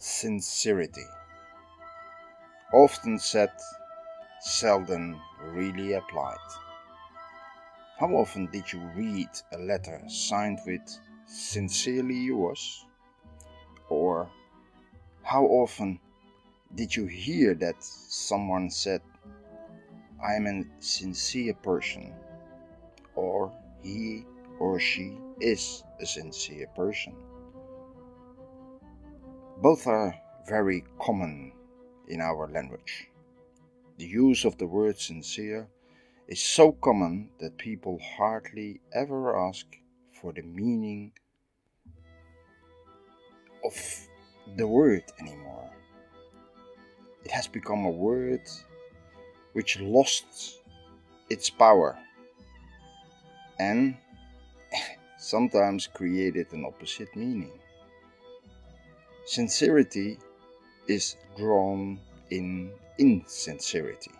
Sincerity. Often said, seldom really applied. How often did you read a letter signed with Sincerely yours? Or how often did you hear that someone said, I am a sincere person? Or he or she is a sincere person? Both are very common in our language. The use of the word sincere is so common that people hardly ever ask for the meaning of the word anymore. It has become a word which lost its power and sometimes created an opposite meaning. Sincerity is drawn in insincerity.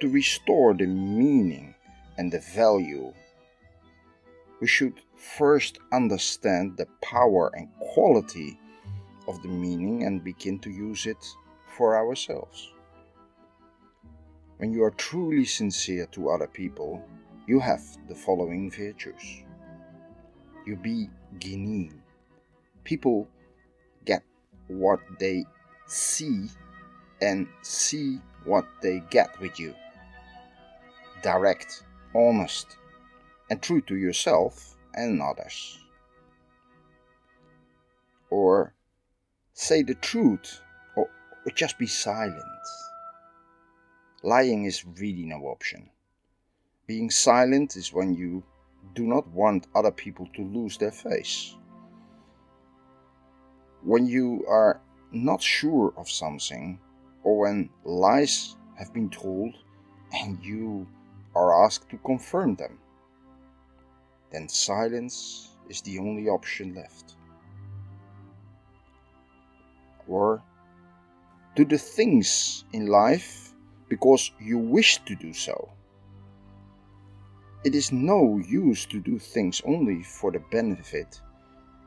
To restore the meaning and the value, we should first understand the power and quality of the meaning and begin to use it for ourselves. When you are truly sincere to other people, you have the following virtues. You be genuine people get what they see and see what they get with you. Direct, honest, and true to yourself and others. Or say the truth or, or just be silent. Lying is really no option. Being silent is when you do not want other people to lose their face when you are not sure of something or when lies have been told and you are asked to confirm them, then silence is the only option left. Or do the things in life because you wish to do so. It is no use to do things only for the benefit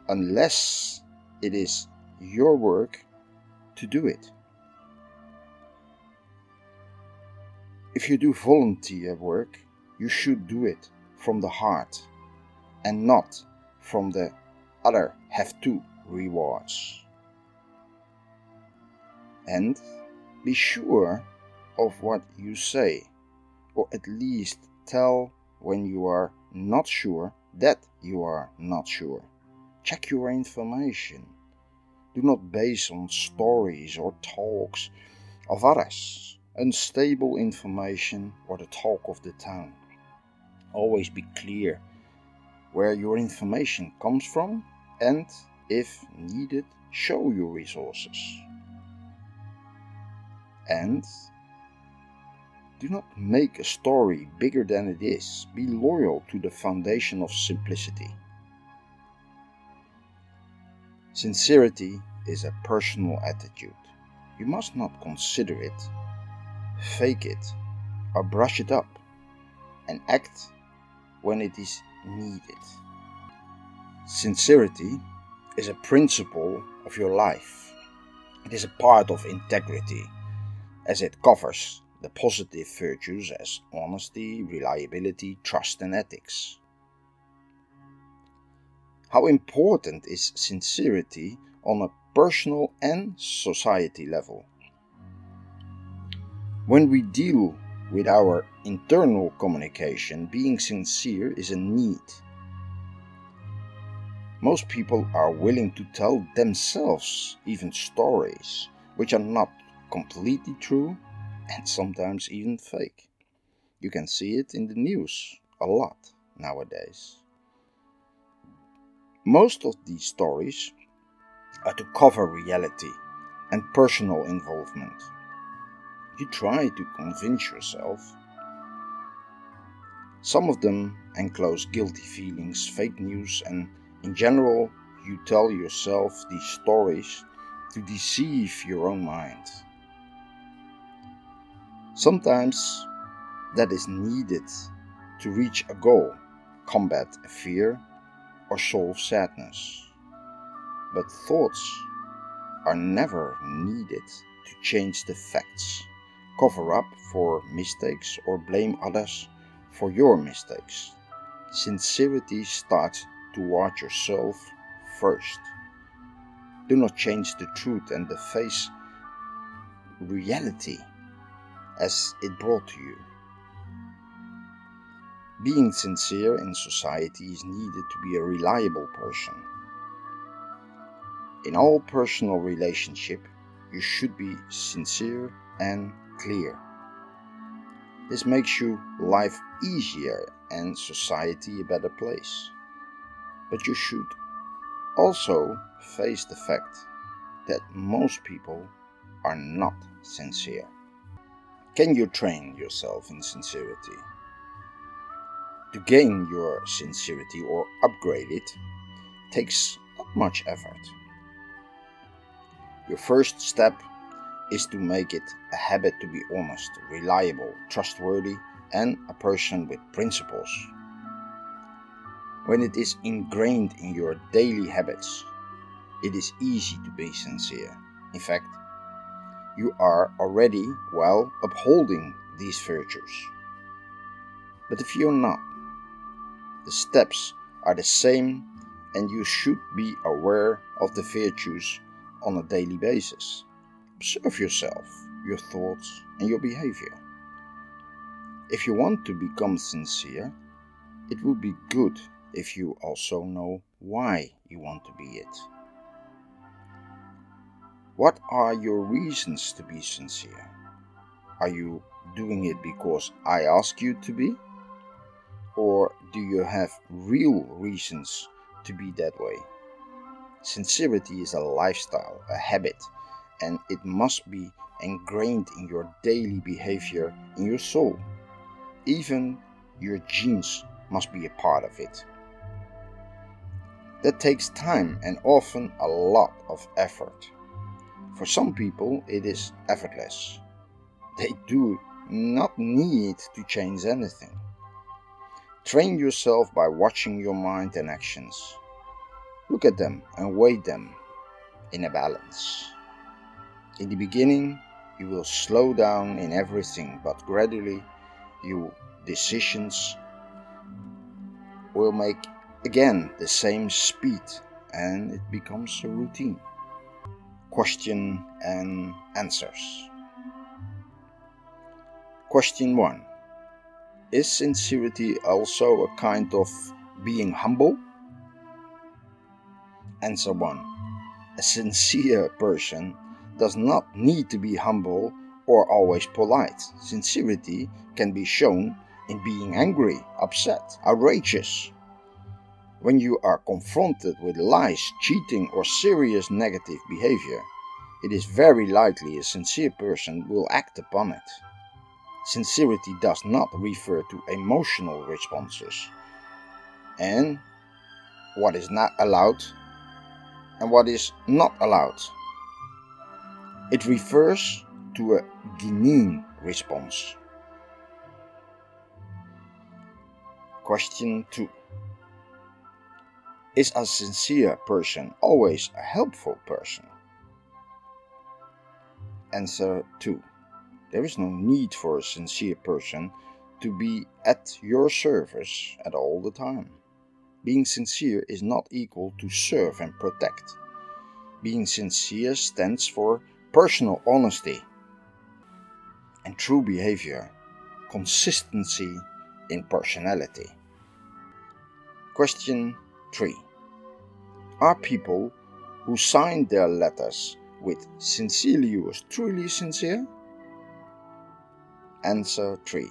unless it is your work to do it. If you do volunteer work, you should do it from the heart and not from the other have to rewards. And be sure of what you say, or at least tell when you are not sure that you are not sure. Check your information. Do not base on stories or talks of others, unstable information, or the talk of the town. Always be clear where your information comes from and, if needed, show your resources. And do not make a story bigger than it is. Be loyal to the foundation of simplicity. Sincerity is a personal attitude. You must not consider it, fake it, or brush it up, and act when it is needed. Sincerity is a principle of your life. It is a part of integrity, as it covers the positive virtues as honesty, reliability, trust, and ethics. How important is sincerity on a personal and society level? When we deal with our internal communication, being sincere is a need. Most people are willing to tell themselves even stories which are not completely true and sometimes even fake. You can see it in the news a lot nowadays. Most of these stories are to cover reality and personal involvement. You try to convince yourself. Some of them enclose guilty feelings, fake news, and in general, you tell yourself these stories to deceive your own mind. Sometimes that is needed to reach a goal, combat a fear, or solve sadness. but thoughts are never needed to change the facts, cover up for mistakes, or blame others for your mistakes. Sincerity starts toward yourself first. Do not change the truth and the face reality as it brought to you. Being sincere in society is needed to be a reliable person. In all personal relationship, you should be sincere and clear. This makes you life easier and society a better place. But you should also face the fact that most people are not sincere. Can you train yourself in sincerity? To gain your sincerity or upgrade it takes not much effort. Your first step is to make it a habit to be honest, reliable, trustworthy, and a person with principles. When it is ingrained in your daily habits, it is easy to be sincere. In fact, you are already well upholding these virtues. But if you're not, the steps are the same and you should be aware of the virtues on a daily basis. Observe yourself, your thoughts, and your behavior. If you want to become sincere, it would be good if you also know why you want to be it. What are your reasons to be sincere? Are you doing it because I ask you to be? Or do you have real reasons to be that way? Sincerity is a lifestyle, a habit, and it must be ingrained in your daily behavior, in your soul. Even your genes must be a part of it. That takes time and often a lot of effort. For some people, it is effortless. They do not need to change anything. Train yourself by watching your mind and actions. Look at them and weigh them in a balance. In the beginning, you will slow down in everything, but gradually your decisions will make again the same speed and it becomes a routine. Question and answers. Question 1 Is sincerity also a kind of being humble? Answer 1 A sincere person does not need to be humble or always polite. Sincerity can be shown in being angry, upset, outrageous. When you are confronted with lies, cheating, or serious negative behavior, it is very likely a sincere person will act upon it. Sincerity does not refer to emotional responses. And what is not allowed and what is not allowed. It refers to a genuine response. Question 2 Is a sincere person always a helpful person? Answer 2 There is no need for a sincere person to be at your service at all the time. Being sincere is not equal to serve and protect. Being sincere stands for personal honesty and true behavior, consistency in personality. Question 3 Are people who sign their letters with sincerely yours truly sincere? Answer 3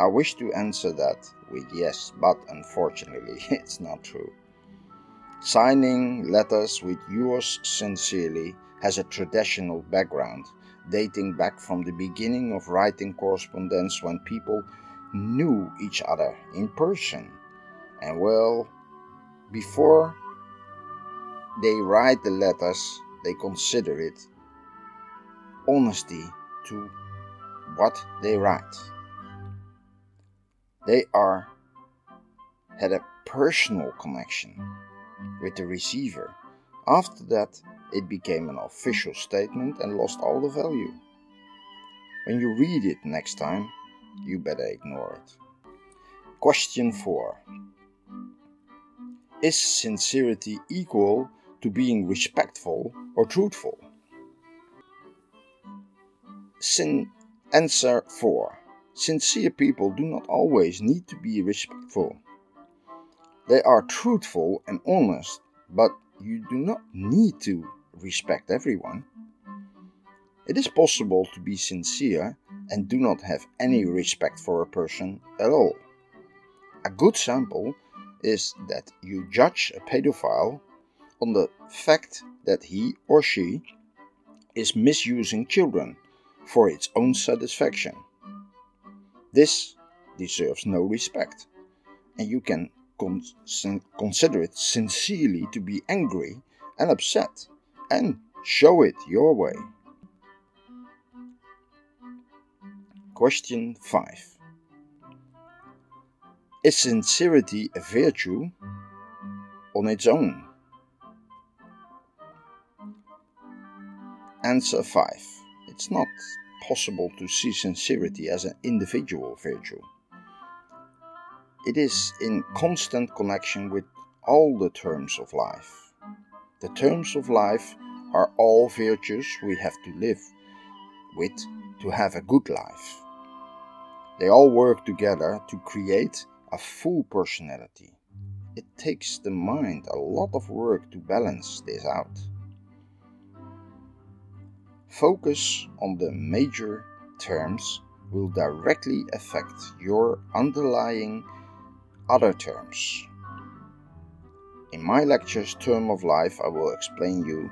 I wish to answer that with yes, but unfortunately it's not true. Signing letters with yours sincerely has a traditional background dating back from the beginning of writing correspondence when people knew each other in person. And well, before they write the letters, they consider it honesty to what they write. They are had a personal connection with the receiver, After that, it became an official statement and lost all the value. When you read it next time, you better ignore it. Question 4 Is sincerity equal to being respectful or truthful? Sin answer 4 Sincere people do not always need to be respectful. They are truthful and honest, but you do not need to respect everyone. It is possible to be sincere and do not have any respect for a person at all. A good sample is that you judge a pedophile on the fact that he or she is misusing children for its own satisfaction. This deserves no respect, and you can con- consider it sincerely to be angry and upset and show it your way. Question 5 Is sincerity a virtue on its own? Answer 5 It's not possible to see sincerity as an individual virtue. It is in constant connection with all the terms of life. The terms of life are all virtues we have to live with to have a good life. They all work together to create a full personality. It takes the mind a lot of work to balance this out. Focus on the major terms will directly affect your underlying other terms. In my lectures Term of Life I will explain you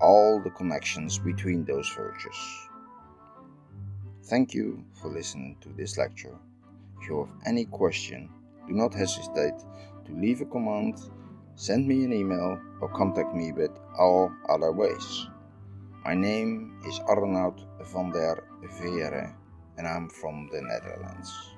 all the connections between those virtues. Thank you for listening to this lecture. If you have any question, do not hesitate to leave a comment, send me an email, or contact me with all other ways. My name is Arnoud van der Veere and I'm from the Netherlands.